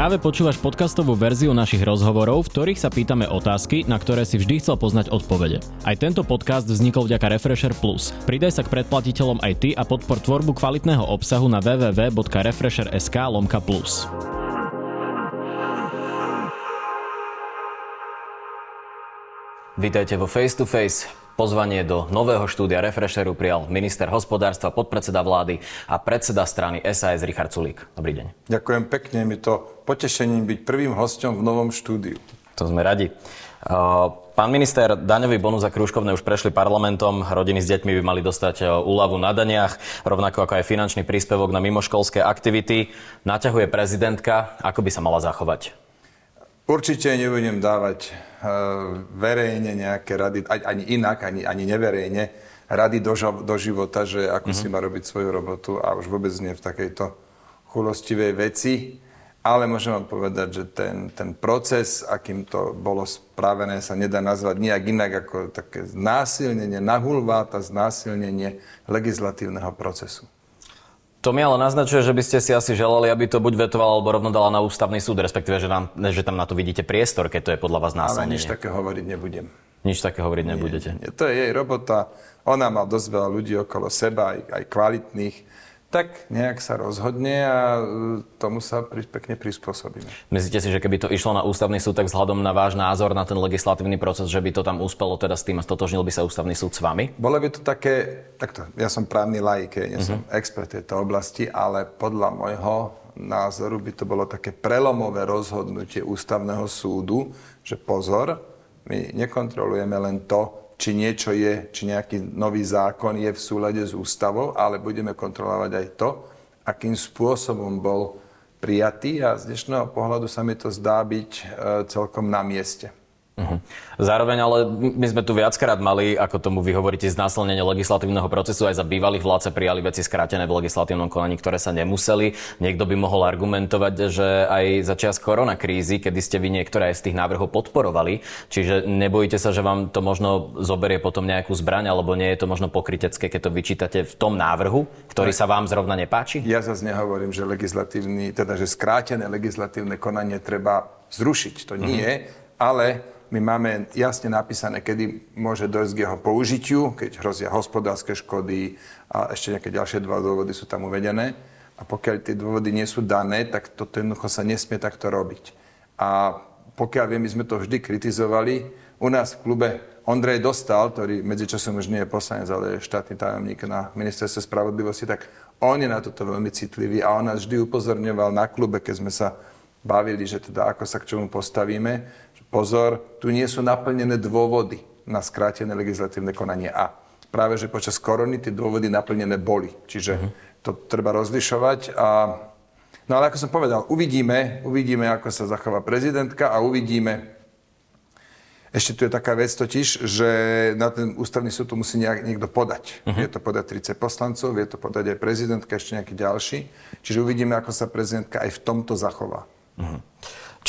Práve počúvaš podcastovú verziu našich rozhovorov, v ktorých sa pýtame otázky, na ktoré si vždy chcel poznať odpovede. Aj tento podcast vznikol vďaka Refresher Plus. Pridaj sa k predplatiteľom aj ty a podpor tvorbu kvalitného obsahu na www.refresher.sk lomka plus. Vítajte vo Face to Face. Pozvanie do nového štúdia Refresheru prijal minister hospodárstva, podpredseda vlády a predseda strany SAS Richard Sulík. Dobrý deň. Ďakujem pekne, mi to potešením byť prvým hostom v novom štúdiu. To sme radi. Pán minister, daňový bonus a krúžkovné už prešli parlamentom. Rodiny s deťmi by mali dostať úľavu na daniach, rovnako ako aj finančný príspevok na mimoškolské aktivity. Naťahuje prezidentka. Ako by sa mala zachovať? Určite nebudem dávať verejne nejaké rady, ani inak, ani, ani neverejne, rady do, do života, že ako mm-hmm. si má robiť svoju robotu a už vôbec nie v takejto chulostivej veci. Ale môžem vám povedať, že ten, ten proces, akým to bolo spravené, sa nedá nazvať nejak inak ako také znásilnenie, nahulváta znásilnenie legislatívneho procesu. To mi ale naznačuje, že by ste si asi želali, aby to buď vetoval, alebo rovno dala na ústavný súd, respektíve, že, nám, že tam na to vidíte priestor, keď to je podľa vás násilnenie. Ale nič také hovoriť nebudem. Nič také hovoriť nebudete. Nie, nie, to je jej robota. Ona má dosť veľa ľudí okolo seba, aj, aj kvalitných tak nejak sa rozhodne a e, tomu sa pekne prispôsobíme. Myslíte si, že keby to išlo na ústavný súd, tak vzhľadom na váš názor na ten legislatívny proces, že by to tam úspelo teda s tým a stotožnil by sa ústavný súd s vami? Bolo by to také, takto, ja som právny laik, nie som uh-huh. expert tejto oblasti, ale podľa môjho názoru by to bolo také prelomové rozhodnutie ústavného súdu, že pozor, my nekontrolujeme len to, či niečo je, či nejaký nový zákon je v súlade s ústavou, ale budeme kontrolovať aj to, akým spôsobom bol prijatý a z dnešného pohľadu sa mi to zdá byť e, celkom na mieste. Uh-huh. Zároveň ale my sme tu viackrát mali, ako tomu vy hovoríte, znásilnenie legislatívneho procesu. Aj za bývalých vlád sa prijali veci skrátené v legislatívnom konaní, ktoré sa nemuseli. Niekto by mohol argumentovať, že aj za čas koronakrízy, kedy ste vy niektoré z tých návrhov podporovali, čiže nebojíte sa, že vám to možno zoberie potom nejakú zbraň, alebo nie je to možno pokrytecké, keď to vyčítate v tom návrhu, ktorý sa vám zrovna nepáči? Ja zase nehovorím, že legislatívny, teda že skrátené legislatívne konanie treba zrušiť. To nie, uh-huh. ale my máme jasne napísané, kedy môže dojsť k jeho použitiu, keď hrozia hospodárske škody a ešte nejaké ďalšie dva dôvody sú tam uvedené. A pokiaľ tie dôvody nie sú dané, tak toto jednoducho sa nesmie takto robiť. A pokiaľ viem, my sme to vždy kritizovali. U nás v klube Ondrej Dostal, ktorý medzičasom už nie je poslanec, ale je štátny tajomník na ministerstve spravodlivosti, tak on je na toto veľmi citlivý a on nás vždy upozorňoval na klube, keď sme sa bavili, že teda ako sa k čomu postavíme, pozor, tu nie sú naplnené dôvody na skrátené legislatívne konanie A. Práve, že počas korony tie dôvody naplnené boli. Čiže to treba rozlišovať. A... No ale ako som povedal, uvidíme, uvidíme, ako sa zachová prezidentka a uvidíme, ešte tu je taká vec totiž, že na ten ústavný súd to musí nejak, niekto podať. Uh-huh. Vie to podať 30 poslancov, vie to podať aj prezidentka, ešte nejaký ďalší. Čiže uvidíme, ako sa prezidentka aj v tomto zachová. Uh-huh.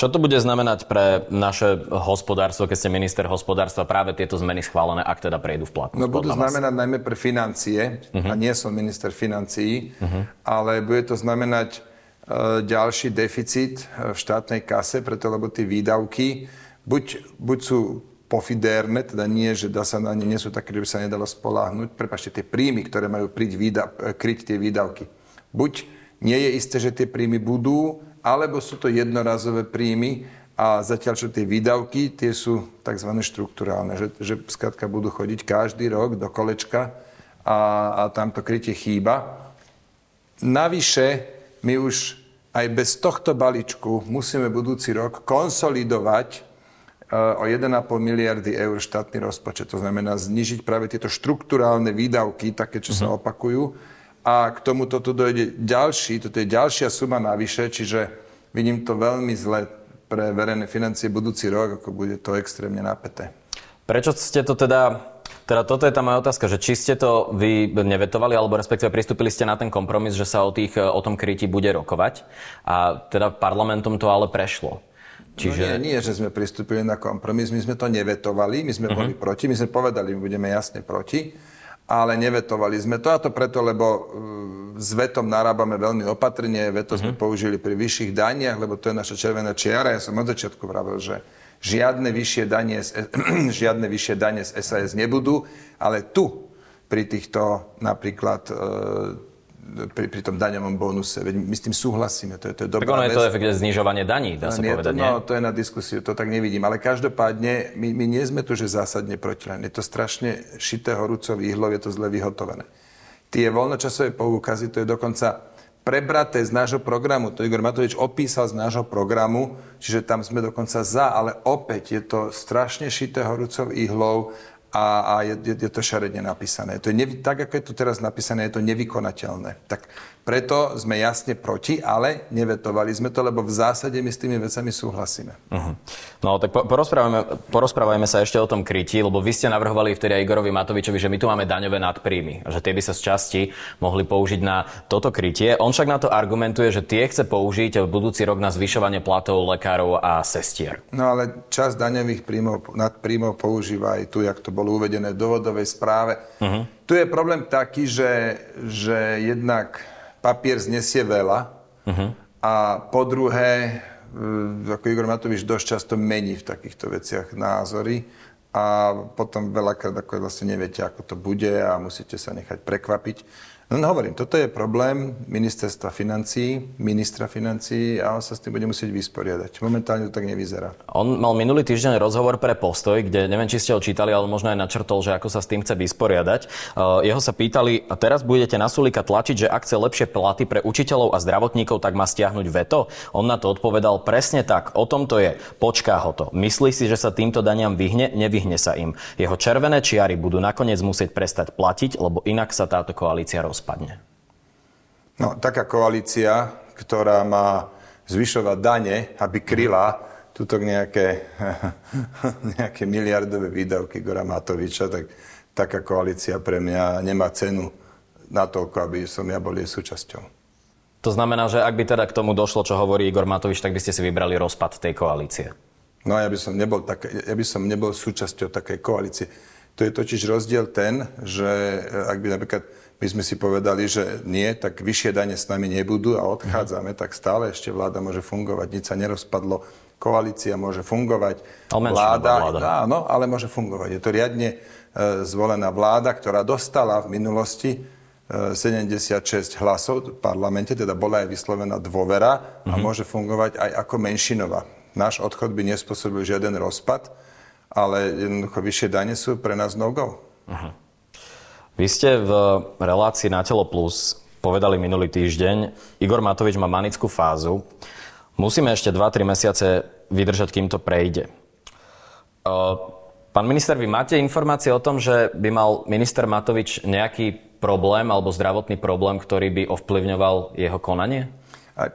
Čo to bude znamenať pre naše hospodárstvo, keď ste minister hospodárstva, práve tieto zmeny schválené, ak teda prejdú v platnosť? No budú znamenať najmä pre financie, uh-huh. a nie som minister financií, uh-huh. ale bude to znamenať uh, ďalší deficit e, v štátnej kase, preto lebo tie výdavky buď, buď sú pofidérne, teda nie, že dá sa na ne, nie sú také, že by sa nedalo spoláhnuť. Prepašte, tie príjmy, ktoré majú príť výda, e, kryť tie výdavky. Buď nie je isté, že tie príjmy budú, alebo sú to jednorazové príjmy a zatiaľ, čo tie výdavky, tie sú tzv. štruktúrálne, že, že skrátka budú chodiť každý rok do kolečka a, a tam to krytie chýba. Navyše, my už aj bez tohto balíčku musíme budúci rok konsolidovať e, o 1,5 miliardy eur štátny rozpočet. To znamená znižiť práve tieto štruktúrálne výdavky, také, čo mm-hmm. sa mhm. opakujú, a k tomu tu dojde ďalší, toto je ďalšia suma navyše, čiže vidím to veľmi zle pre verejné financie budúci rok, ako bude to extrémne napäté. Prečo ste to teda teda toto je tá moja otázka, že či ste to vy nevetovali, alebo respektíve pristúpili ste na ten kompromis, že sa o, tých, o tom kryti bude rokovať a teda parlamentom to ale prešlo. Čiže... No nie, nie, že sme pristúpili na kompromis, my sme to nevetovali, my sme uh-huh. boli proti, my sme povedali, my budeme jasne proti ale nevetovali sme to. A to preto, lebo s vetom narábame veľmi opatrne, veto sme mm-hmm. použili pri vyšších daniach, lebo to je naša červená čiara. Ja som od začiatku vravil, že žiadne vyššie danie z, žiadne vyššie danie z SAS nebudú, ale tu pri týchto napríklad e, pri, pri tom daňovom bonuse. Veď my s tým súhlasíme, to je, to je dobrá Tak ono je to efekt znižovanie daní, dá no, sa povedať, to, nie? No, to je na diskusiu, to tak nevidím. Ale každopádne, my, my nie sme tu, že zásadne proti, len je to strašne šité horúcov výhlov, je to zle vyhotovené. Tie voľnočasové poukazy, to je dokonca prebraté z nášho programu. To Igor Matovič opísal z nášho programu, čiže tam sme dokonca za, ale opäť je to strašne šité horúcov ihlov a, a je, je, to šaredne napísané. To je nevy, tak, ako je tu teraz napísané, je to nevykonateľné. Tak preto sme jasne proti, ale nevetovali sme to, lebo v zásade my s tými vecami súhlasíme. Uh-huh. No tak porozprávajme, porozprávajme sa ešte o tom krytí, lebo vy ste navrhovali vtedy Igorovi Matovičovi, že my tu máme daňové nadpríjmy že tie by sa z časti mohli použiť na toto krytie. On však na to argumentuje, že tie chce použiť v budúci rok na zvyšovanie platov lekárov a sestier. No ale čas daňových príjmov, nadpríjmov používa aj tu, jak to bolo uvedené v dovodovej správe. Uh-huh. Tu je problém taký, že, že jednak papier znesie veľa uh-huh. a po druhé, ako Igor Matovič dosť často mení v takýchto veciach názory a potom veľakrát ako vlastne neviete, ako to bude a musíte sa nechať prekvapiť. No hovorím, toto je problém ministerstva financí, ministra financí a on sa s tým bude musieť vysporiadať. Momentálne to tak nevyzerá. On mal minulý týždeň rozhovor pre Postoj, kde neviem, či ste ho čítali, ale možno aj načrtol, že ako sa s tým chce vysporiadať. Uh, jeho sa pýtali, a teraz budete na Sulika tlačiť, že ak chce lepšie platy pre učiteľov a zdravotníkov, tak má stiahnuť veto. On na to odpovedal presne tak. O tom to je. Počká ho to. Myslí si, že sa týmto daniam vyhne, nevyhne sa im. Jeho červené čiary budú nakoniec musieť prestať platiť, lebo inak sa táto koalícia roz rozpadne? No, taká koalícia, ktorá má zvyšovať dane, aby kryla tuto nejaké, nejaké miliardové výdavky Gora Matoviča, tak taká koalícia pre mňa nemá cenu na toľko, aby som ja bol jej súčasťou. To znamená, že ak by teda k tomu došlo, čo hovorí Igor Matovič, tak by ste si vybrali rozpad tej koalície. No ja by som nebol, tak, ja by som nebol súčasťou takej koalície. To je totiž rozdiel ten, že ak by napríklad my sme si povedali, že nie, tak vyššie dane s nami nebudú a odchádzame, tak stále ešte vláda môže fungovať. Nič sa nerozpadlo, koalícia môže fungovať. Ale vláda, vláda. Áno, ale môže fungovať. Je to riadne e, zvolená vláda, ktorá dostala v minulosti 76 e, hlasov v parlamente, teda bola aj vyslovená dôvera a mm-hmm. môže fungovať aj ako menšinová. Náš odchod by nespôsobil žiaden rozpad, ale jednoducho vyššie dane sú pre nás no-go. Uh-huh. Vy ste v relácii na Telo Plus povedali minulý týždeň, Igor Matovič má manickú fázu. Musíme ešte 2-3 mesiace vydržať, kým to prejde. Pán minister, vy máte informácie o tom, že by mal minister Matovič nejaký problém alebo zdravotný problém, ktorý by ovplyvňoval jeho konanie?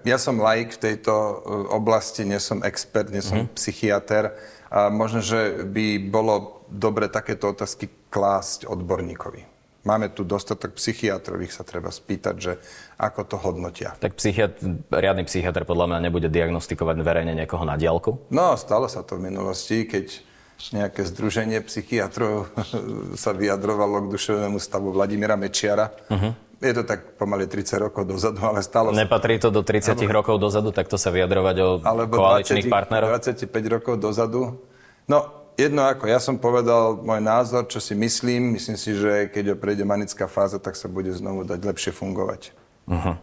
Ja som laik v tejto e, oblasti, nie som expert, nie som mm-hmm. psychiatr. A možno, že by bolo dobre takéto otázky klásť odborníkovi. Máme tu dostatok psychiatrov, ich sa treba spýtať, že ako to hodnotia. Tak psychiat, riadny psychiatr podľa mňa nebude diagnostikovať verejne niekoho na diálku? No, stalo sa to v minulosti, keď nejaké združenie psychiatrov sa vyjadrovalo k duševnému stavu Vladimíra Mečiara. Uh-huh. Je to tak pomaly 30 rokov dozadu, ale stalo. Nepatrí to do 30 alebo, rokov dozadu, takto sa vyjadrovať o alebo koaličných 20, partneroch? 25 rokov dozadu. No, jedno ako, ja som povedal môj názor, čo si myslím. Myslím si, že keď prejde manická fáza, tak sa bude znovu dať lepšie fungovať. Uh-huh.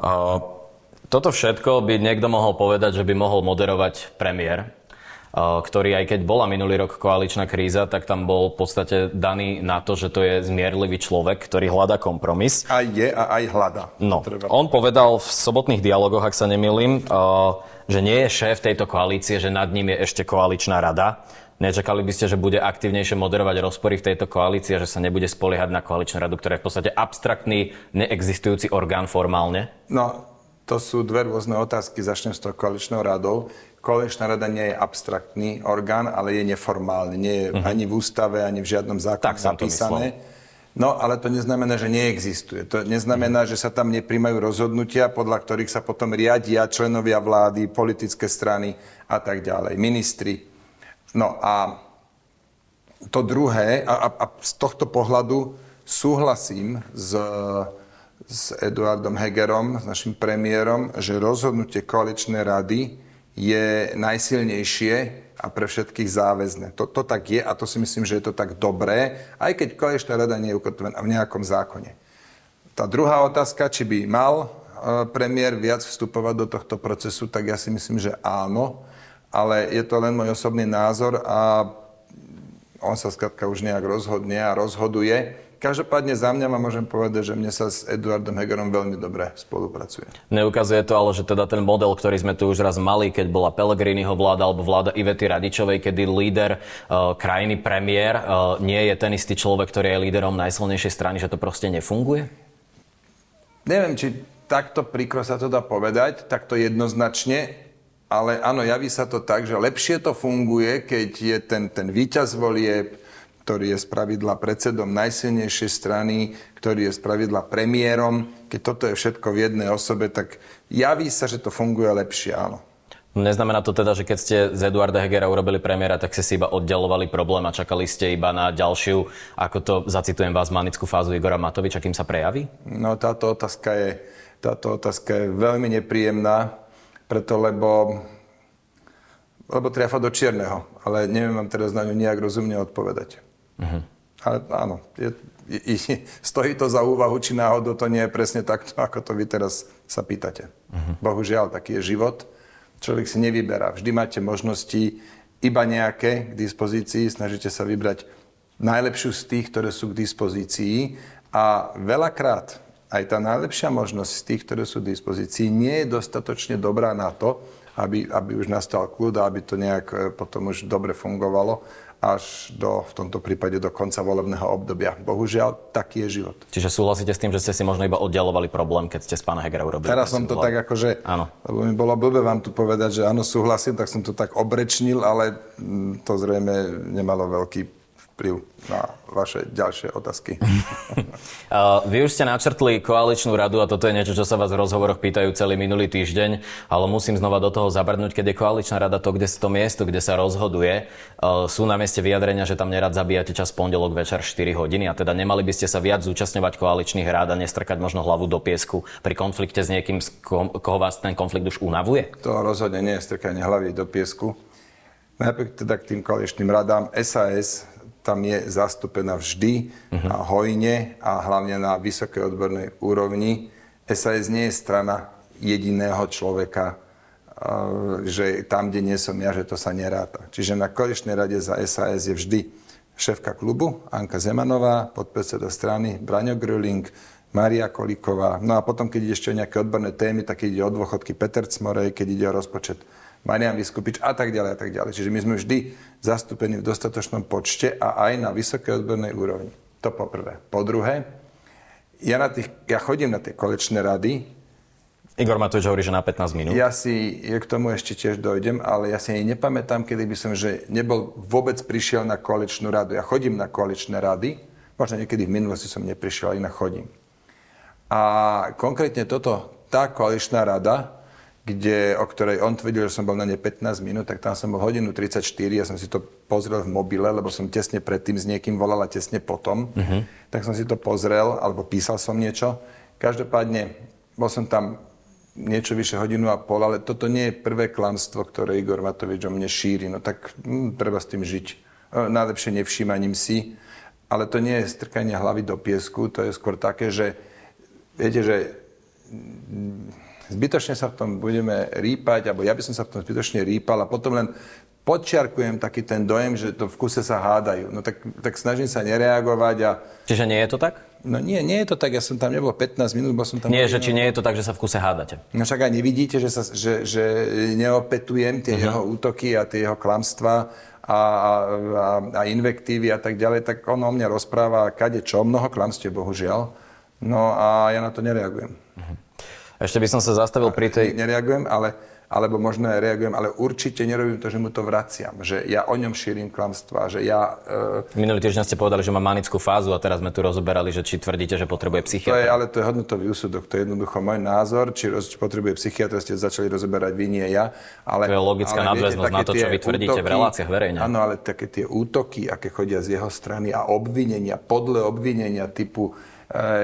Uh, toto všetko by niekto mohol povedať, že by mohol moderovať premiér, ktorý aj keď bola minulý rok koaličná kríza, tak tam bol v podstate daný na to, že to je zmierlivý človek, ktorý hľadá kompromis. Aj je a aj hľadá. No, on povedal v sobotných dialogoch, ak sa nemýlim, uh, že nie je šéf tejto koalície, že nad ním je ešte koaličná rada. Nečakali by ste, že bude aktívnejšie moderovať rozpory v tejto koalícii a že sa nebude spoliehať na koaličnú radu, ktorá je v podstate abstraktný, neexistujúci orgán formálne? No, to sú dve rôzne otázky. Začnem s tou koaličnou radou. Koaličná rada nie je abstraktný orgán, ale je neformálny. Nie je uh-huh. ani v ústave, ani v žiadnom zákone zapísané. No, ale to neznamená, že neexistuje. To neznamená, že sa tam neprimajú rozhodnutia, podľa ktorých sa potom riadia členovia vlády, politické strany a tak ďalej, ministri. No a to druhé, a, a, a z tohto pohľadu súhlasím s, s Eduardom Hegerom, s našim premiérom, že rozhodnutie koaličnej rady je najsilnejšie a pre všetkých záväzné. To, to tak je a to si myslím, že je to tak dobré, aj keď koaličná rada nie je ukotvená v nejakom zákone. Tá druhá otázka, či by mal e, premiér viac vstupovať do tohto procesu, tak ja si myslím, že áno, ale je to len môj osobný názor a on sa skladka už nejak rozhodne a rozhoduje. Každopádne za mňa ma môžem povedať, že mne sa s Eduardom Hegerom veľmi dobre spolupracuje. Neukazuje to ale, že teda ten model, ktorý sme tu už raz mali, keď bola Pellegriniho vláda alebo vláda Ivety Radičovej, kedy líder uh, krajiny premiér uh, nie je ten istý človek, ktorý je líderom najsilnejšej strany, že to proste nefunguje? Neviem, či takto príkro sa to dá povedať, takto jednoznačne, ale áno, javí sa to tak, že lepšie to funguje, keď je ten, ten víťaz volieb, ktorý je z pravidla predsedom najsilnejšej strany, ktorý je z pravidla premiérom. Keď toto je všetko v jednej osobe, tak javí sa, že to funguje lepšie, áno. Neznamená to teda, že keď ste z Eduarda Hegera urobili premiéra, tak ste si iba oddialovali problém a čakali ste iba na ďalšiu, ako to zacitujem vás, manickú fázu Igora Matoviča, kým sa prejaví? No táto otázka je, táto otázka je veľmi nepríjemná, preto lebo, lebo triafa do čierneho, ale neviem vám teraz na ňu nejak rozumne odpovedať. Uh-huh. Ale áno, je, je, je, stojí to za úvahu, či náhodou to nie je presne takto, ako to vy teraz sa pýtate. Uh-huh. Bohužiaľ, taký je život. Človek si nevyberá. Vždy máte možnosti iba nejaké k dispozícii, snažíte sa vybrať najlepšiu z tých, ktoré sú k dispozícii a veľakrát aj tá najlepšia možnosť z tých, ktoré sú k dispozícii, nie je dostatočne dobrá na to, aby, aby už nastal kľud a aby to nejak e, potom už dobre fungovalo až do, v tomto prípade do konca volebného obdobia. Bohužiaľ, taký je život. Čiže súhlasíte s tým, že ste si možno iba oddialovali problém, keď ste s pána Hegera urobili? Teraz som to tak akože, áno. lebo mi bolo blbé vám tu povedať, že áno, súhlasím, tak som to tak obrečnil, ale mm, to zrejme nemalo veľký vplyv na vaše ďalšie otázky. Vy už ste načrtli koaličnú radu a toto je niečo, čo sa vás v rozhovoroch pýtajú celý minulý týždeň, ale musím znova do toho zabrnúť, keď je koaličná rada to, kde to miesto, kde sa rozhoduje. Sú na mieste vyjadrenia, že tam nerad zabíjate čas pondelok večer 4 hodiny a teda nemali by ste sa viac zúčastňovať koaličných rád a nestrkať možno hlavu do piesku pri konflikte s niekým, koho vás ten konflikt už unavuje? To rozhodne nie je strkanie hlavy do piesku. Najprv teda k tým koaličným radám. SAS tam je zastúpená vždy uh-huh. a hojne a hlavne na vysokej odbornej úrovni. SAS nie je strana jediného človeka, že tam, kde nie som ja, že to sa neráta. Čiže na koaličnej rade za SAS je vždy šéfka klubu Anka Zemanová, podpredseda strany Braňo Gröling, Maria Kolíková. No a potom, keď ide ešte o nejaké odborné témy, tak ide o dôchodky Peter Cmorej, keď ide o rozpočet Marian Vyskupič a tak ďalej a tak ďalej. Čiže my sme vždy zastúpení v dostatočnom počte a aj na vysokej odbornej úrovni. To po prvé. Po druhé, ja, na tých, ja chodím na tie kolečné rady. Igor Matovič hovorí, že na 15 minút. Ja si ja k tomu ešte tiež dojdem, ale ja si ani nepamätám, kedy by som, že nebol vôbec prišiel na koaličnú radu. Ja chodím na koaličné rady, možno niekedy v minulosti som neprišiel, ale inak chodím. A konkrétne toto, tá koaličná rada, kde, o ktorej on tvrdil, že som bol na ne 15 minút, tak tam som bol hodinu 34, ja som si to pozrel v mobile, lebo som tesne predtým s niekým volal a tesne potom. Uh-huh. Tak som si to pozrel, alebo písal som niečo. Každopádne bol som tam niečo vyše hodinu a pol, ale toto nie je prvé klamstvo, ktoré Igor Matovič o mne šíri. No tak hm, treba s tým žiť. E, najlepšie nevšímaním si. Ale to nie je strkanie hlavy do piesku, to je skôr také, že viete, že zbytočne sa v tom budeme rýpať, alebo ja by som sa v tom zbytočne rýpal a potom len podčiarkujem taký ten dojem, že to v kuse sa hádajú. No tak, tak snažím sa nereagovať a... Čiže nie je to tak? No nie, nie je to tak. Ja som tam nebol 15 minút, bo som tam... Nie, že či nie je to tak, že sa v kuse hádate. No však aj nevidíte, že, sa, že, že neopetujem tie uh-huh. jeho útoky a tie jeho klamstvá a, a, a invektívy a tak ďalej, tak on o mňa rozpráva kade čo, mnoho klamstiev, bohužiaľ. No a ja na to nereagujem. Uh-huh. Ešte by som sa zastavil pri tej... Nereagujem, ale, alebo možno reagujem, ale určite nerobím to, že mu to vraciam. Že ja o ňom šírim klamstvá, že ja... Uh... Minulý týždeň ste povedali, že má manickú fázu a teraz sme tu rozoberali, že či tvrdíte, že potrebuje psychiatra. To je, ale to je hodnotový úsudok, to je jednoducho môj názor, či, roz, či potrebuje psychiatra, ste začali rozoberať vy, nie ja. Ale, to je logická nadväznosť na to, čo vy tvrdíte útoky, v reláciách verejne. Áno, ale také tie útoky, aké chodia z jeho strany a obvinenia, podle obvinenia typu E,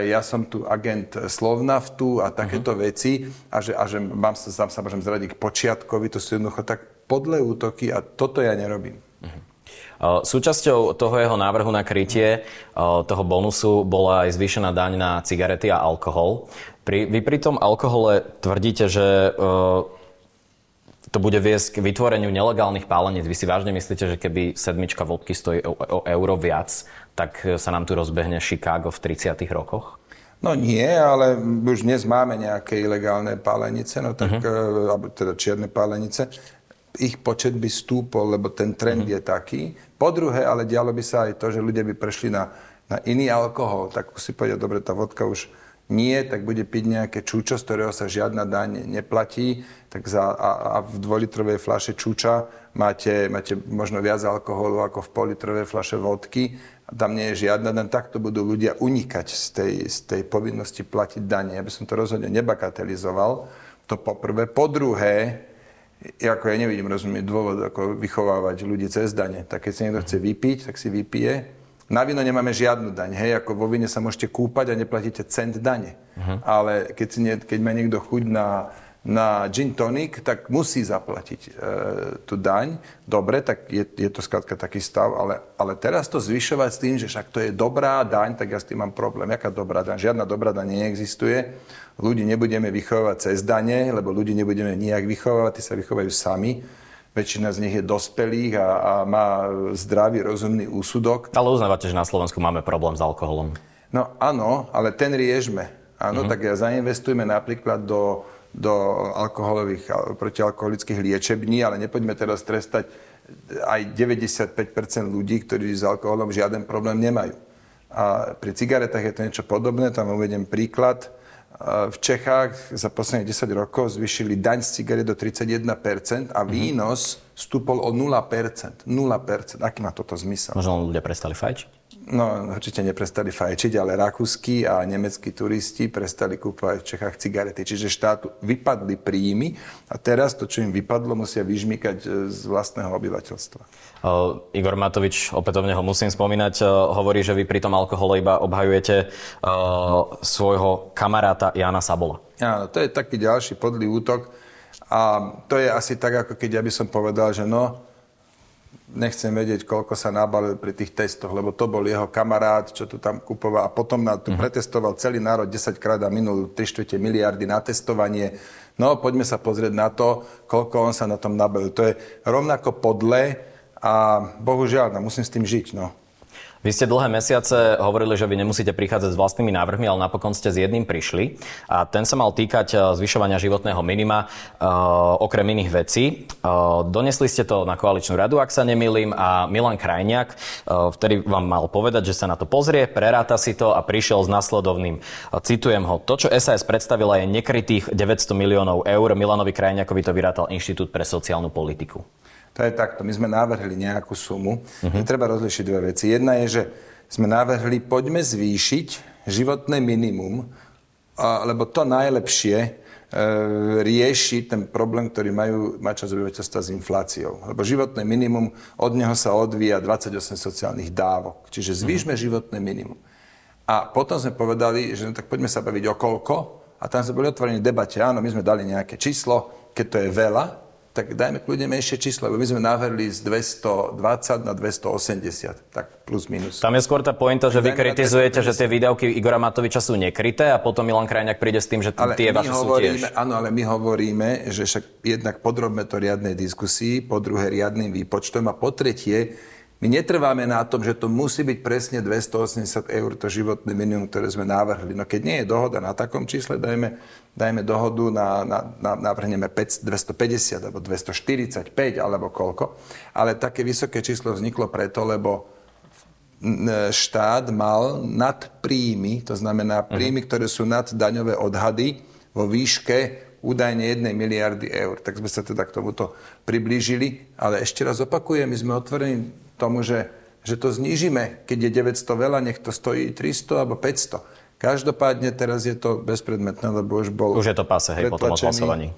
ja som tu agent Slovnaftu a takéto uh-huh. veci a že, a že mám sa, sám sa môžem zradiť k počiatkovi, to sú jednoducho tak podlé útoky a toto ja nerobím. Uh-huh. Súčasťou toho jeho návrhu na krytie toho bonusu bola aj zvýšená daň na cigarety a alkohol. Pri, vy pri tom alkohole tvrdíte, že to bude viesť k vytvoreniu nelegálnych páleníc. Vy si vážne myslíte, že keby sedmička vodky stojí o, o euro viac, tak sa nám tu rozbehne Chicago v 30. rokoch? No nie, ale už dnes máme nejaké ilegálne pálenice, no tak, uh-huh. alebo teda čierne pálenice. Ich počet by stúpol, lebo ten trend uh-huh. je taký. Po druhé, ale dialo by sa aj to, že ľudia by prešli na, na iný alkohol. Tak si povedať, dobre, tá vodka už nie, tak bude piť nejaké čúčo, z ktorého sa žiadna daň neplatí, tak za, a, a v dvojlitrovej fľaše čúča máte, máte možno viac alkoholu ako v politrovej fľaše vodky, tam nie je žiadna daň, takto budú ľudia unikať z tej, z tej povinnosti platiť dane. Ja by som to rozhodne nebagatelizoval, to poprvé. Po druhé, ako ja nevidím, rozumieť dôvod, ako vychovávať ľudí cez dane. Tak keď si niekto chce vypiť, tak si vypije, na víno nemáme žiadnu daň, hej, ako vo víne sa môžete kúpať a neplatíte cent dane. Uh-huh. Ale keď, si nie, keď má niekto chuť na, na gin tonic, tak musí zaplatiť e, tú daň. Dobre, tak je, je to skladka taký stav, ale, ale teraz to zvyšovať s tým, že však to je dobrá daň, tak ja s tým mám problém. Jaká dobrá daň? Žiadna dobrá daň neexistuje. Ľudí nebudeme vychovávať cez dane, lebo ľudí nebudeme nijak vychovávať, tí sa vychovajú sami väčšina z nich je dospelých a, a má zdravý, rozumný úsudok. Ale uznávate, že na Slovensku máme problém s alkoholom. No áno, ale ten riešme. Áno, mm-hmm. tak ja zainvestujme napríklad do, do alkoholových, protialkoholických liečební, ale nepoďme teraz trestať aj 95% ľudí, ktorí s alkoholom žiaden problém nemajú. A pri cigaretách je to niečo podobné, tam uvedem príklad v Čechách za posledných 10 rokov zvyšili daň z cigaret do 31% a mhm. výnos stúpol o 0%. 0%. Aký má toto zmysel? Možno ľudia prestali fajčiť? No, určite neprestali fajčiť, ale rakúsky a nemeckí turisti prestali kúpovať v Čechách cigarety. Čiže štátu vypadli príjmy a teraz to, čo im vypadlo, musia vyžmýkať e, z vlastného obyvateľstva. Uh, Igor Matovič, opätovne ho musím spomínať, uh, hovorí, že vy pri tom alkohole iba obhajujete uh, svojho kamaráta Jana Sabola. Áno, to je taký ďalší podlý útok a to je asi tak, ako keď ja by som povedal, že no, nechcem vedieť, koľko sa nabalil pri tých testoch, lebo to bol jeho kamarát, čo tu tam kupoval a potom na, tu uh-huh. pretestoval celý národ 10 krát a minul 3 miliardy na testovanie. No, poďme sa pozrieť na to, koľko on sa na tom nabalil. To je rovnako podle a bohužiaľ, no, musím s tým žiť. No. Vy ste dlhé mesiace hovorili, že vy nemusíte prichádzať s vlastnými návrhmi, ale napokon ste s jedným prišli. A ten sa mal týkať e, zvyšovania životného minima, uh, okrem iných vecí. Uh, donesli ste to na koaličnú radu, ak sa nemýlim, a Milan Krajniak uh, vtedy vám mal povedať, že sa na to pozrie, preráta si to a prišiel s nasledovným. Citujem ho. To, čo SAS predstavila, je nekrytých 900 miliónov eur. Milanovi Krajniakovi to vyrátal Inštitút pre sociálnu politiku. To je takto. My sme navrhli nejakú sumu. Uh-huh. Treba rozlišiť dve veci. Jedna je, že sme navrhli, poďme zvýšiť životné minimum, lebo to najlepšie e, rieši ten problém, ktorý majú má časť obyvateľstva s infláciou. Lebo životné minimum, od neho sa odvíja 28 sociálnych dávok. Čiže zvýšme uh-huh. životné minimum. A potom sme povedali, že no, tak poďme sa baviť o koľko. A tam sme boli otvorení debate. Áno, my sme dali nejaké číslo, keď to je veľa, tak dajme kľudne menšie číslo, lebo my sme navrhli z 220 na 280, tak plus minus. Tam je skôr tá pointa, že vy kritizujete, že tie výdavky Igora Matoviča sú nekryté a potom Milan Krajňák príde s tým, že ale tie vaše hovoríme, sú tiež. Áno, ale my hovoríme, že však jednak podrobme to riadnej diskusii, po druhé riadnym výpočtom a po tretie my netrváme na tom, že to musí byť presne 280 eur to životné minimum, ktoré sme navrhli. No keď nie je dohoda na takom čísle, dajme, dajme dohodu na, na, na navrhneme 5, 250 alebo 245 alebo koľko. Ale také vysoké číslo vzniklo preto, lebo štát mal nad príjmy, to znamená mhm. príjmy, ktoré sú nad daňové odhady vo výške údajne 1 miliardy eur. Tak sme sa teda k tomuto priblížili. Ale ešte raz opakujem, my sme otvorení tomu, že, že to znížime. Keď je 900 veľa, nech to stojí 300 alebo 500. Každopádne teraz je to bezpredmetné, lebo už bol Už je to pase, hej, potom hlasovaní.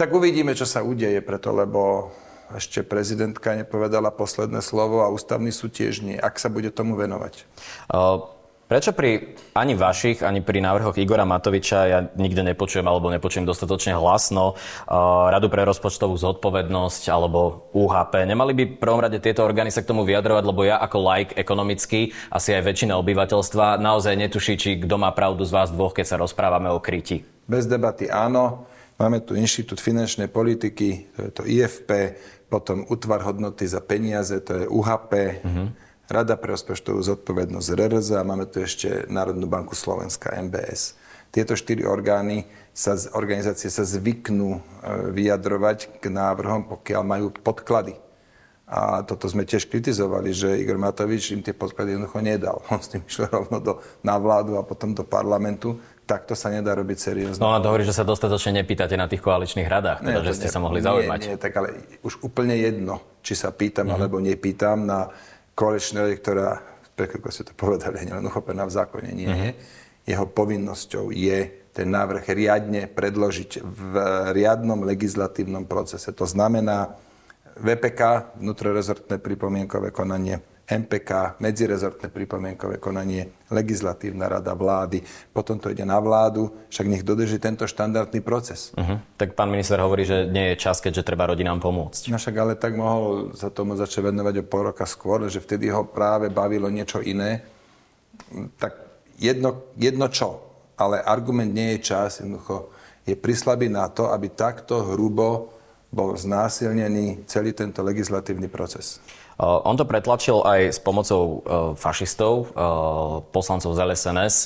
Tak uvidíme, čo sa udeje, preto lebo ešte prezidentka nepovedala posledné slovo a ústavný súd tiež nie. Ak sa bude tomu venovať. Uh... Prečo pri ani vašich, ani pri návrhoch Igora Matoviča ja nikde nepočujem alebo nepočujem dostatočne hlasno uh, Radu pre rozpočtovú zodpovednosť alebo UHP? Nemali by prvom rade tieto orgány sa k tomu vyjadrovať, lebo ja ako like ekonomicky, asi aj väčšina obyvateľstva, naozaj netuší, či kto má pravdu z vás dvoch, keď sa rozprávame o kriti. Bez debaty áno. Máme tu Inštitút finančnej politiky, to je to IFP, potom útvar hodnoty za peniaze, to je UHP. Uh-huh Rada pre rozpočtovú zodpovednosť RRZ a máme tu ešte Národnú banku Slovenska, MBS. Tieto štyri orgány sa, organizácie sa zvyknú e, vyjadrovať k návrhom, pokiaľ majú podklady. A toto sme tiež kritizovali, že Igor Matovič im tie podklady jednoducho nedal. On s tým išiel rovno do, na vládu a potom do parlamentu. Takto sa nedá robiť seriózne. No a to hovorí, že sa dostatočne nepýtate na tých koaličných radách, teda, nie, že ste ne, sa mohli zaujímať. Nie, nie, tak ale už úplne jedno, či sa pýtam mm-hmm. alebo nepýtam na koaličná ktorá, ako ste to povedali, nie len uchopená v zákone, nie je. Uh-huh. Jeho povinnosťou je ten návrh riadne predložiť v riadnom legislatívnom procese. To znamená VPK, vnútrorezortné pripomienkové konanie, MPK, medzirezortné pripomienkové konanie, legislatívna rada vlády, potom to ide na vládu, však nech dodrží tento štandardný proces. Uh-huh. Tak pán minister hovorí, že nie je čas, keďže treba rodinám pomôcť. No však ale tak mohol sa tomu začať venovať o pol roka skôr, že vtedy ho práve bavilo niečo iné. Tak jedno, jedno čo, ale argument nie je čas, jednoducho je prislabý na to, aby takto hrubo bol znásilnený celý tento legislatívny proces. On to pretlačil aj s pomocou fašistov, poslancov z LSNS.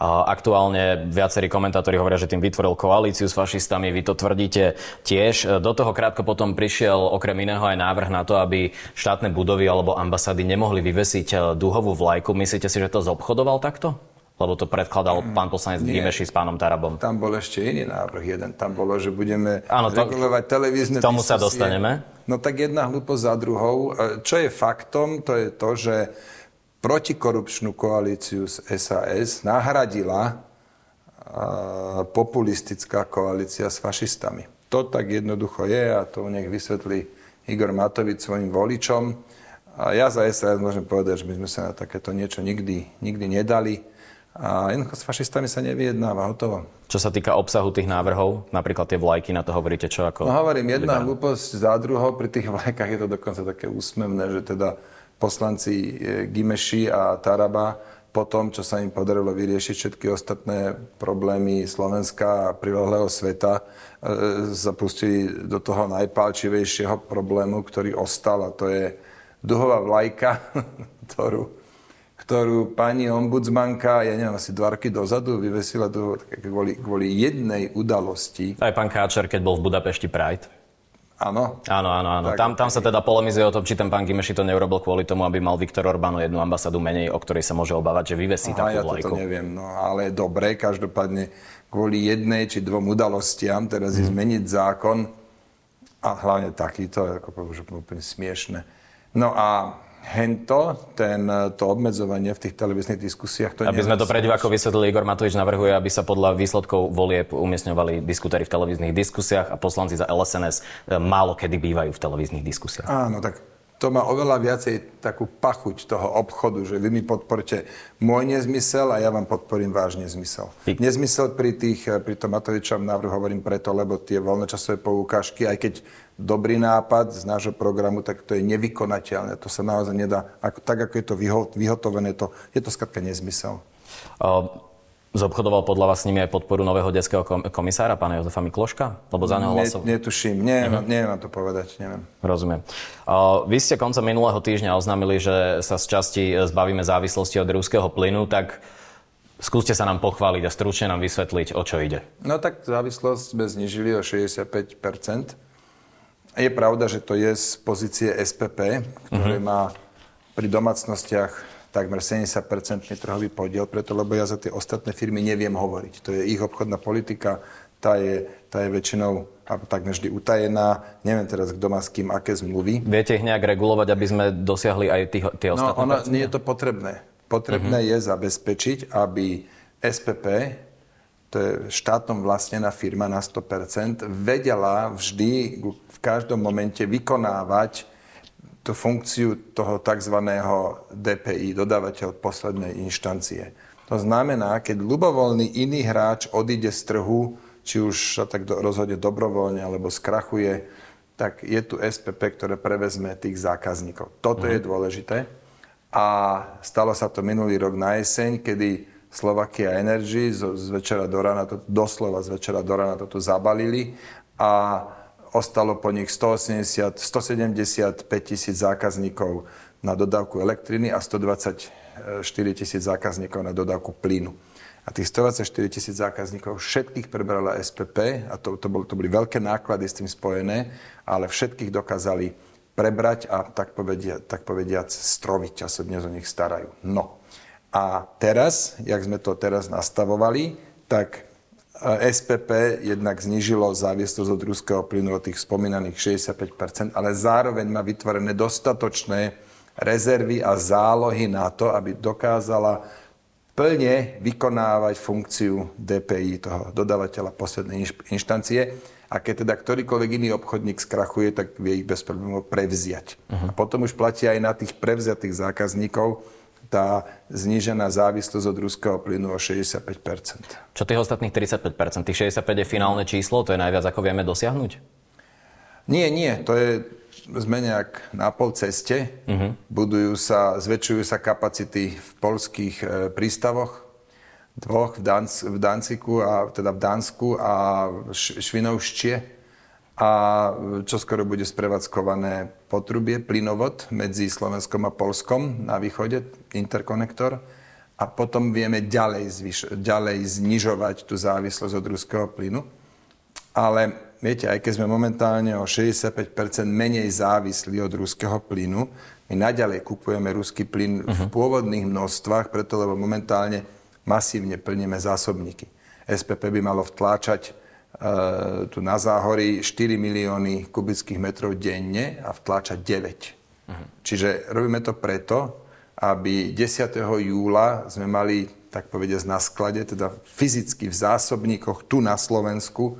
Aktuálne viacerí komentátori hovoria, že tým vytvoril koalíciu s fašistami, vy to tvrdíte tiež. Do toho krátko potom prišiel okrem iného aj návrh na to, aby štátne budovy alebo ambasády nemohli vyvesiť duhovú vlajku. Myslíte si, že to zobchodoval takto? Lebo to predkladal mm, pán poslanec Dimeši s pánom Tarabom. Tam bol ešte iný návrh jeden. Tam bolo, že budeme Áno, to, regulovať televízne K tomu diskusie. sa dostaneme. No tak jedna hlúposť za druhou. E, čo je faktom, to je to, že protikorupčnú koalíciu z SAS nahradila e, populistická koalícia s fašistami. To tak jednoducho je a to nech vysvetlí Igor Matovič svojim voličom. A ja za SAS môžem povedať, že my sme sa na takéto niečo nikdy, nikdy nedali. A jednoducho s fašistami sa nevyjednáva, hotovo. Čo sa týka obsahu tých návrhov, napríklad tie vlajky, na to hovoríte čo ako... No hovorím, jedna hlúposť za druhou, pri tých vlajkách je to dokonca také úsmevné, že teda poslanci e, Gimeši a Taraba po tom, čo sa im podarilo vyriešiť všetky ostatné problémy Slovenska a prilohlého sveta, e, zapustili do toho najpálčivejšieho problému, ktorý ostal a to je duhová vlajka, ktorú ktorú pani ombudsmanka, ja neviem, asi dva roky dozadu vyvesila do, kvôli, kvôli jednej udalosti. Aj pán Káčer, keď bol v Budapešti Pride. Áno. Áno, áno, áno. tam, tam sa teda polemizuje o tom, či ten pán Gimeši to neurobil kvôli tomu, aby mal Viktor Orbán jednu ambasádu menej, o ktorej sa môže obávať, že vyvesí takú ja vlajku. Ja neviem, no ale dobre, každopádne kvôli jednej či dvom udalostiam teraz mm. je mhm. zmeniť zákon a hlavne takýto, ako už úplne smiešne. No a hento, ten, to obmedzovanie v tých televíznych diskusiách. To aby sme to pre divákov vysvetlili, Igor Matovič navrhuje, aby sa podľa výsledkov volieb umiestňovali diskutéri v televíznych diskusiách a poslanci za LSNS e, málo kedy bývajú v televíznych diskusiách. Áno, tak to má oveľa viacej takú pachuť toho obchodu, že vy mi podporte môj nezmysel a ja vám podporím váš nezmysel. Ty. Nezmysel pri, tých, pri tom Matovičovom návrhu hovorím preto, lebo tie voľnočasové poukážky, aj keď dobrý nápad z nášho programu, tak to je nevykonateľné. To sa naozaj nedá, ako, tak ako je to vyhotovené, to, je to skladka nezmysel. Uh... Zobchodoval podľa vás s nimi aj podporu nového detského komisára, pána Jozefa Mikloška? Lebo za neho hlasoval. Ne, netuším, neviem, uh-huh. neviem to povedať, neviem. Rozumiem. Uh, vy ste koncom minulého týždňa oznámili, že sa z časti zbavíme závislosti od ruského plynu, tak skúste sa nám pochváliť a stručne nám vysvetliť, o čo ide. No tak závislosť sme znižili o 65 Je pravda, že to je z pozície SPP, ktoré uh-huh. má pri domácnostiach takmer 70-percentný trhový podiel, preto lebo ja za tie ostatné firmy neviem hovoriť. To je ich obchodná politika, tá je, tá je väčšinou takmer vždy utajená. Neviem teraz, kto má s kým aké zmluvy. Viete ich nejak regulovať, aby sme dosiahli aj tých, tie no, ostatné? No, ono, nie je to potrebné. Potrebné uh-huh. je zabezpečiť, aby SPP, to je štátom vlastnená firma na 100%, vedela vždy v každom momente vykonávať tú funkciu toho tzv. DPI, dodávateľ poslednej inštancie. To znamená, keď ľubovoľný iný hráč odíde z trhu, či už sa tak rozhodne dobrovoľne alebo skrachuje, tak je tu SPP, ktoré prevezme tých zákazníkov. Toto uh-huh. je dôležité. A stalo sa to minulý rok na jeseň, kedy Slovakia Energy z, z večera do rána, to, doslova z večera do rána toto zabalili a ostalo po nich 180, 175 tisíc zákazníkov na dodávku elektriny a 124 tisíc zákazníkov na dodávku plynu. A tých 124 tisíc zákazníkov všetkých prebrala SPP a to, to, bol, to boli veľké náklady s tým spojené, ale všetkých dokázali prebrať a tak, povedia, tak povediac stroviť a sa dnes o nich starajú. No, a teraz, jak sme to teraz nastavovali, tak e, SPP jednak znižilo závislosť od ruského plynu o tých spomínaných 65%, ale zároveň má vytvorené dostatočné rezervy a zálohy na to, aby dokázala plne vykonávať funkciu DPI, toho dodávateľa poslednej inštancie. A keď teda ktorýkoľvek iný obchodník skrachuje, tak vie ich bez problémov prevziať. Uh-huh. A potom už platí aj na tých prevziatých zákazníkov, tá znížená závislosť od ruského plynu o 65% Čo tých ostatných 35 Tých 65 je finálne číslo? To je najviac, ako vieme dosiahnuť? Nie, nie. To je, sme nejak na pol ceste. Uh-huh. Budujú sa, zväčšujú sa kapacity v polských e, prístavoch, dvoch v, Danc, v Danciku, a, teda v Dánsku a Švinovštie a čo skoro bude sprevádzkované potrubie, plynovod medzi Slovenskom a Polskom na východe, interkonektor. A potom vieme ďalej, zvyš- ďalej znižovať tú závislosť od ruského plynu. Ale viete, aj keď sme momentálne o 65% menej závislí od ruského plynu, my naďalej kupujeme ruský plyn uh-huh. v mhm. pôvodných množstvách, preto lebo momentálne masívne plníme zásobníky. SPP by malo vtláčať tu na záhorí 4 milióny kubických metrov denne a vtláča 9. Uh-huh. Čiže robíme to preto, aby 10. júla sme mali, tak povediať, na sklade, teda fyzicky v zásobníkoch tu na Slovensku,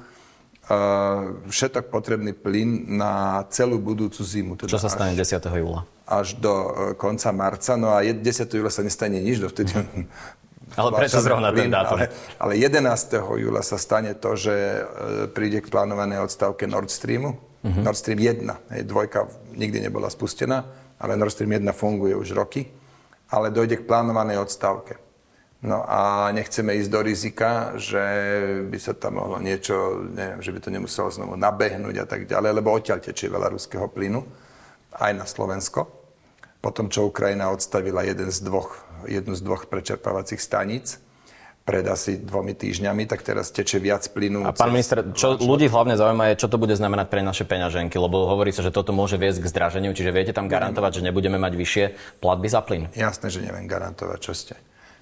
všetok potrebný plyn na celú budúcu zimu. Teda Čo sa stane 10. júla? Až do e, konca marca. No a 10. júla sa nestane nič, dovtedy ale prečo zrovna ten dátum? Ale, ale 11. júla sa stane to, že e, príde k plánovanej odstavke Nord Streamu. Uh-huh. Nord Stream 1, hej, dvojka nikdy nebola spustená, ale Nord Stream 1 funguje už roky, ale dojde k plánovanej odstavke. No a nechceme ísť do rizika, že by sa tam mohlo niečo, neviem, že by to nemuselo znovu nabehnúť a tak ďalej, lebo odtiaľ tečie veľa ruského plynu, aj na Slovensko. Potom, čo Ukrajina odstavila jeden z dvoch jednu z dvoch prečerpávacích staníc pred asi dvomi týždňami, tak teraz teče viac plynu. A pán minister, čo ľudí hlavne zaujíma je, čo to bude znamenať pre naše peňaženky, lebo hovorí sa, že toto môže viesť k zdraženiu, čiže viete tam garantovať, že nebudeme mať vyššie platby za plyn? Jasné, že neviem garantovať, čo ste.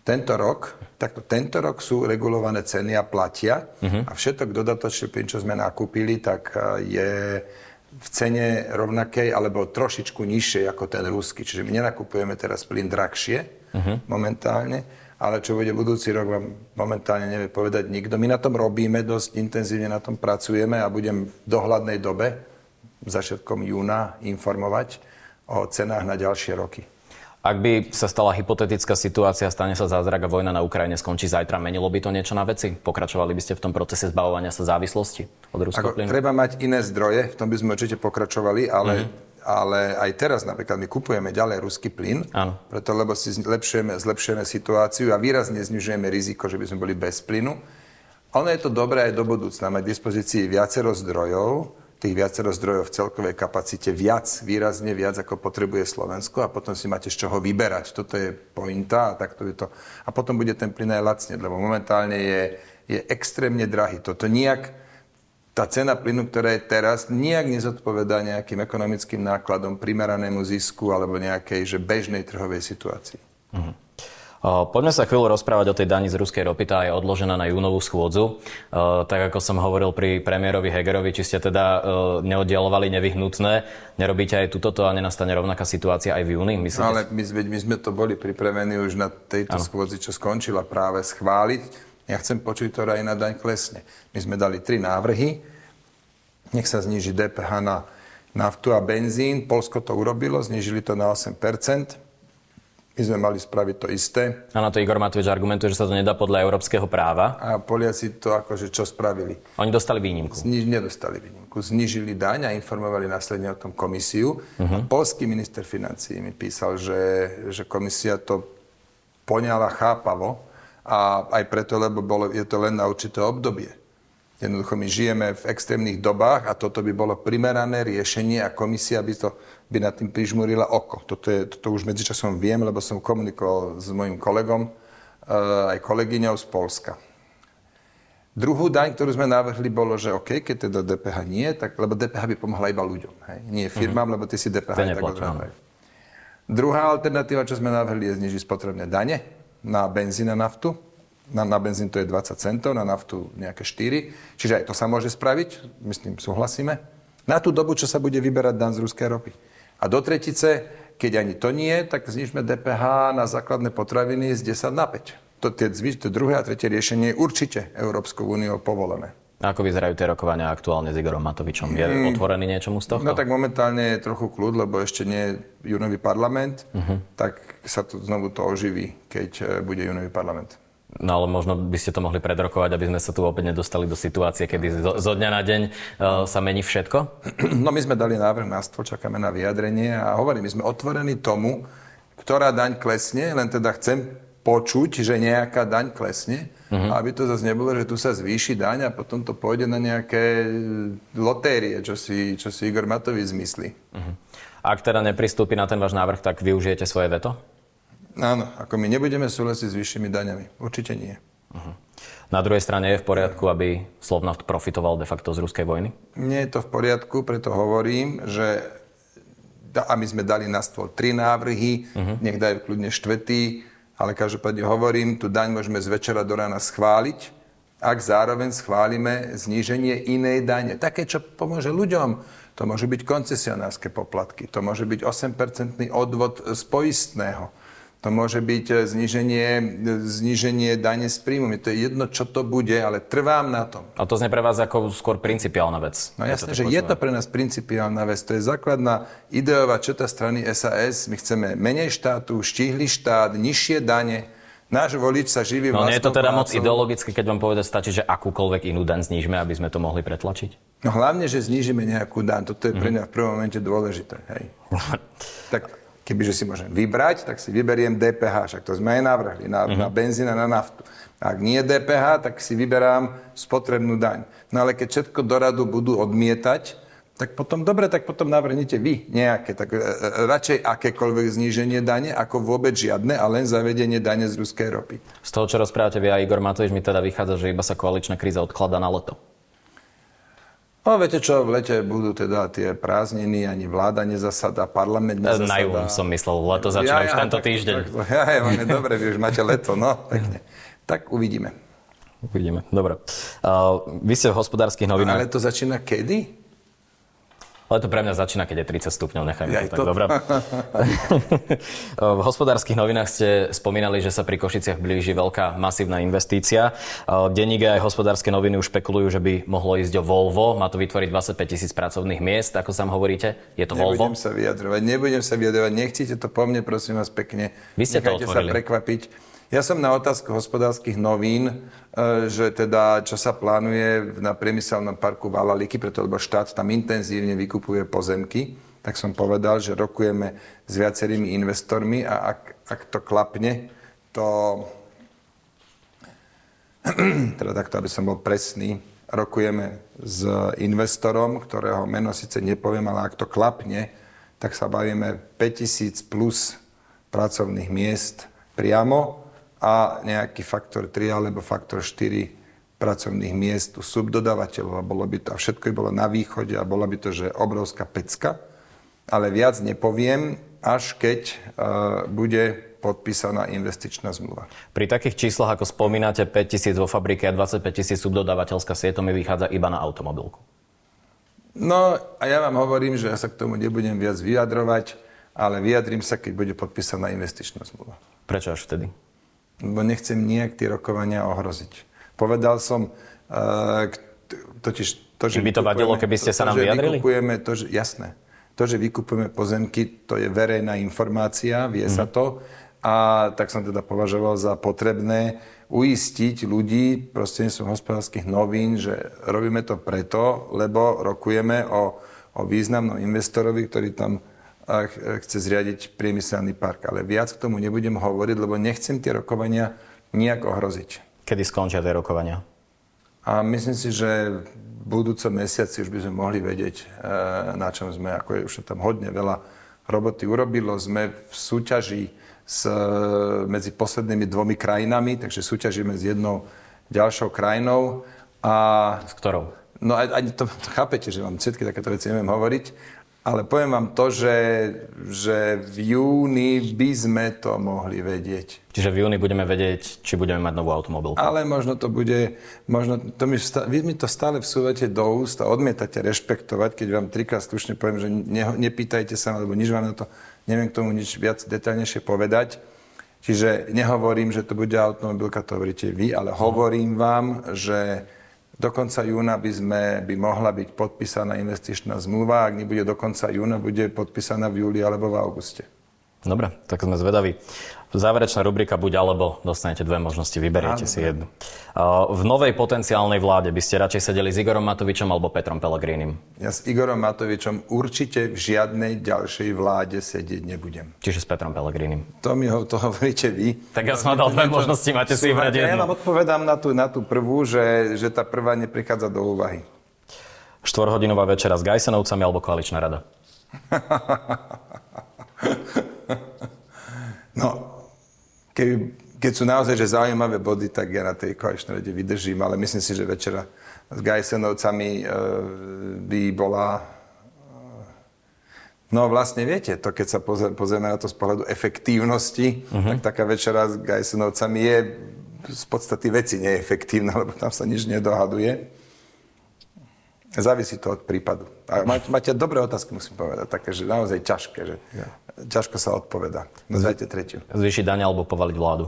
Tento rok, takto, tento rok sú regulované ceny a platia uh-huh. a všetok dodatočný plyn, čo sme nakúpili, tak je v cene rovnakej alebo trošičku nižšej ako ten ruský. Čiže my nenakupujeme teraz plyn drahšie, uh-huh. momentálne, ale čo bude budúci rok vám momentálne nevie povedať nikto. My na tom robíme, dosť intenzívne na tom pracujeme a budem v dohľadnej dobe, začiatkom júna, informovať o cenách na ďalšie roky. Ak by sa stala hypotetická situácia, stane sa zázrak a vojna na Ukrajine skončí zajtra, menilo by to niečo na veci? Pokračovali by ste v tom procese zbavovania sa závislosti od ruského plynu? Treba mať iné zdroje, v tom by sme určite pokračovali, ale mm-hmm ale aj teraz napríklad my kupujeme ďalej ruský plyn, Áno. preto lebo si zlepšujeme, zlepšujeme situáciu a výrazne znižujeme riziko, že by sme boli bez plynu. A ono je to dobré aj do budúcna, mať dispozícii viacero zdrojov, tých viacero zdrojov v celkovej kapacite viac, výrazne viac, ako potrebuje Slovensko a potom si máte z čoho vyberať. Toto je pointa a takto je to. A potom bude ten plyn aj lacne, lebo momentálne je, je extrémne drahý. Toto nijak tá cena plynu, ktorá je teraz, nijak nezodpovedá nejakým ekonomickým nákladom, primeranému zisku alebo nejakej že bežnej trhovej situácii. Uh-huh. Poďme sa chvíľu rozprávať o tej dani z ruskej ropy, tá je odložená na júnovú schôdzu. Tak ako som hovoril pri premiérovi Hegerovi, či ste teda neoddialovali nevyhnutné, nerobíte aj túto a nenastane rovnaká situácia aj v júni? Myslíte? Ale my, my sme to boli pripravení už na tejto ano. schôdzi, čo skončila práve schváliť ja chcem počuť, ktorá iná daň klesne. My sme dali tri návrhy. Nech sa zniží DPH na naftu a benzín. Polsko to urobilo, znižili to na 8%. My sme mali spraviť to isté. A na to Igor Matovič argumentuje, že sa to nedá podľa európskeho práva. A Poliaci to akože čo spravili? Oni dostali výnimku. Zniž, nedostali výnimku. Znižili daň a informovali následne o tom komisiu. Uh-huh. A polský minister financí mi písal, že, že komisia to poňala chápavo a aj preto, lebo bolo, je to len na určité obdobie. Jednoducho my žijeme v extrémnych dobách a toto by bolo primerané riešenie a komisia by, to, by nad tým prižmurila oko. Toto, je, toto už medzičasom viem, lebo som komunikoval s mojim kolegom, uh, aj kolegyňou z Polska. Druhú daň, ktorú sme navrhli, bolo, že OK, keď teda DPH nie, tak, lebo DPH by pomohla iba ľuďom, hej? nie firmám, mm-hmm. lebo ty si DPH tak. Druhá alternatíva, čo sme navrhli, je znižiť spotrebné dane na benzín a naftu na, na benzín to je 20 centov, na naftu nejaké 4. Čiže aj to sa môže spraviť, myslím, súhlasíme. Na tú dobu, čo sa bude vyberať dan z ruskej ropy. A do tretice, keď ani to nie, tak znižme DPH na základné potraviny z 10 na 5. To, tie, to druhé a tretie riešenie je určite Európskou úniou povolené. Ako vyzerajú tie rokovania aktuálne s Igorom Matovičom? Je mm. otvorený niečomu z tohto? No tak momentálne je trochu kľud, lebo ešte nie je júnový parlament, uh-huh. tak sa to znovu to oživí, keď eh, bude júnový parlament. No ale možno by ste to mohli predrokovať, aby sme sa tu opäť nedostali do situácie, kedy zo, zo dňa na deň uh, sa mení všetko? No my sme dali návrh na stôl, čakáme na vyjadrenie a hovorím, my sme otvorení tomu, ktorá daň klesne, len teda chcem počuť, že nejaká daň klesne, uh-huh. aby to zase nebolo, že tu sa zvýši daň a potom to pôjde na nejaké lotérie, čo si, čo si Igor Matovič zmyslí. Uh-huh. Ak teda nepristúpi na ten váš návrh, tak využijete svoje veto? Áno, ako my nebudeme súhlasiť s vyššími daňami. Určite nie. Uh-huh. Na druhej strane je v poriadku, aby Slovnaft profitoval de facto z ruskej vojny? Nie je to v poriadku, preto hovorím, že a my sme dali na stôl tri návrhy, uh-huh. nech dajú kľudne štvetý, ale každopádne hovorím, tú daň môžeme z večera do rána schváliť, ak zároveň schválime zníženie inej dane. Také, čo pomôže ľuďom. To môže byť koncesionárske poplatky, to môže byť 8% odvod z poistného to môže byť e, zniženie, zniženie dane z príjmu. To je jedno, čo to bude, ale trvám na tom. A to znie pre vás ako skôr principiálna vec. No jasne, že je to pre nás principiálna vec. To je základná ideová četa strany SAS. My chceme menej štátu, štíhly štát, nižšie dane. Náš volič sa živí No nie je to teda moc ideologicky, keď vám povedať, stačí, že akúkoľvek inú daň znížme, aby sme to mohli pretlačiť? No hlavne, že znížime nejakú daň. Toto je pre mhm. mňa v prvom momente dôležité. Hej. tak Kebyže si môžem vybrať, tak si vyberiem DPH, však to sme aj navrhli, na, uh-huh. na benzín a na naftu. Ak nie DPH, tak si vyberám spotrebnú daň. No ale keď všetko do radu budú odmietať, tak potom, dobre, tak potom navrhnite vy nejaké, tak e, e, radšej akékoľvek zníženie dane, ako vôbec žiadne, a len zavedenie dane z ruskej ropy. Z toho, čo rozprávate vy a Igor Matovič, mi teda vychádza, že iba sa koaličná kríza odklada na leto. No viete čo, v lete budú teda tie prázdniny, ani vláda nezasada, parlament nezasada. Na jú som myslel, leto začína ja, ja, už tento tak, týždeň. Tak, ja, ja, ja, dobre, vy už máte leto, no, pekne. Tak uvidíme. Uvidíme, dobre. Uh, vy ste v hospodárskych novinách... Ale to začína kedy? Ale to pre mňa začína, keď je 30 stupňov, nechajme to tak, to... dobre. v hospodárskych novinách ste spomínali, že sa pri Košiciach blíži veľká masívna investícia. Denník aj hospodárske noviny už špekulujú, že by mohlo ísť o Volvo. Má to vytvoriť 25 tisíc pracovných miest, ako sám hovoríte. Je to nebudem Volvo? Nebudem sa vyjadrovať, nebudem sa vyjadrovať. Nechcete to po mne, prosím vás pekne. Vy ste Nechajte to otvorili. sa prekvapiť. Ja som na otázku hospodárskych novín, e, že teda čo sa plánuje na priemyselnom parku Valaliky, preto lebo štát tam intenzívne vykupuje pozemky, tak som povedal, že rokujeme s viacerými investormi a ak, ak to klapne, to... teda takto, aby som bol presný, rokujeme s investorom, ktorého meno síce nepoviem, ale ak to klapne, tak sa bavíme 5000 plus pracovných miest priamo a nejaký faktor 3 alebo faktor 4 pracovných miest u subdodávateľov a bolo by to, a všetko by bolo na východe a bola by to, že obrovská pecka. Ale viac nepoviem, až keď uh, bude podpísaná investičná zmluva. Pri takých číslach, ako spomínate, 5 tisíc vo fabrike a 25 tisíc subdodávateľská sieť, to mi vychádza iba na automobilku. No a ja vám hovorím, že ja sa k tomu nebudem viac vyjadrovať, ale vyjadrím sa, keď bude podpísaná investičná zmluva. Prečo až vtedy? Lebo nechcem nejak tie rokovania ohroziť. Povedal som, uh, totiž to, že... By to vadilo, keby ste sa nám vyjadrili? Vykupujeme to, že, jasné. To, že vykupujeme pozemky, to je verejná informácia, vie mm. sa to. A tak som teda považoval za potrebné uistiť ľudí prostredníctvom hospodárskych novín, že robíme to preto, lebo rokujeme o, o významnom investorovi, ktorý tam chce zriadiť priemyselný park. Ale viac k tomu nebudem hovoriť, lebo nechcem tie rokovania nejak ohroziť. Kedy skončia tie rokovania? A myslím si, že v budúcom mesiaci už by sme mohli vedieť, e, na čom sme. Ako je už tam hodne veľa roboty urobilo. Sme v súťaži s, medzi poslednými dvomi krajinami, takže súťažíme s jednou ďalšou krajinou. A, s ktorou? No ani to, to chápete, že vám všetky takéto veci neviem hovoriť, ale poviem vám to, že, že v júni by sme to mohli vedieť. Čiže v júni budeme vedieť, či budeme mať novú automobilku. Ale možno to bude, možno to mi, vy mi to stále vsúvate do úst a odmietate rešpektovať, keď vám trikrát slušne poviem, že ne, nepýtajte sa, lebo nič vám na to, neviem k tomu nič viac detaľnejšie povedať. Čiže nehovorím, že to bude automobilka, to hovoríte vy, ale hovorím vám, že do konca júna by, sme, by mohla byť podpísaná investičná zmluva. Ak nebude do konca júna, bude podpísaná v júli alebo v auguste. Dobre, tak sme zvedaví. Záverečná rubrika buď alebo, dostanete dve možnosti, vyberiete Áno, si jednu. V novej potenciálnej vláde by ste radšej sedeli s Igorom Matovičom alebo Petrom Pellegrínim? Ja s Igorom Matovičom určite v žiadnej ďalšej vláde sedieť nebudem. Čiže s Petrom Pellegrínim? To mi ho, to hovoríte vy. Tak ja som dal dve možnosti, máte si vybrať jednu. Ja vám odpovedám na tú, na tú prvú, že, že tá prvá neprichádza do úvahy. Štvorhodinová večera s Gajsenovcami alebo koaličná rada? no, keby, keď sú naozaj že zaujímavé body, tak ja na tej koaličnej rade vydržím, ale myslím si, že večera s Gajsenovcami e, by bola... E, no vlastne viete, to keď sa pozrieme na to z pohľadu efektívnosti, uh-huh. tak taká večera s Gajsenovcami je z podstaty veci neefektívna, lebo tam sa nič nedohaduje. Závisí to od prípadu. A máte dobré otázky, musím povedať, také, že naozaj ťažké, že ja. ťažko sa odpoveda. Nazvajte tretiu. Zvýšiť daň alebo povaliť vládu?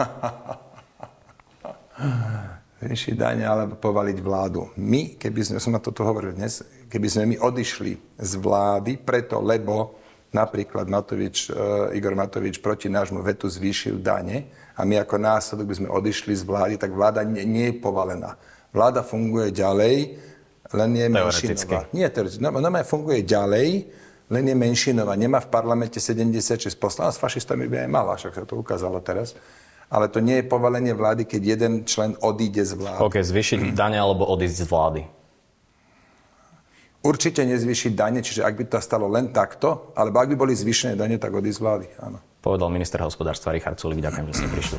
Zvýšiť daň alebo povaliť vládu. My, keby sme, som na toto hovoril dnes, keby sme my odišli z vlády, preto, lebo napríklad Matovič, uh, Igor Matovič proti nášmu vetu zvýšil dane a my ako následok by sme odišli z vlády, tak vláda nie, nie je povalená Vláda funguje ďalej, len je menšinová. Nie teoreticky. No, no, funguje ďalej, len je menšinová. Nemá v parlamente 76 poslancov, s fašistami by aj mala, však sa to ukázalo teraz. Ale to nie je povalenie vlády, keď jeden člen odíde z vlády. OK, zvyšiť dane alebo odísť z vlády. Určite nezvyšiť dane, čiže ak by to stalo len takto, alebo ak by boli zvyšené dane, tak odísť z vlády, áno. Povedal minister hospodárstva Richard Sulik. Ďakujem, že ste prišli.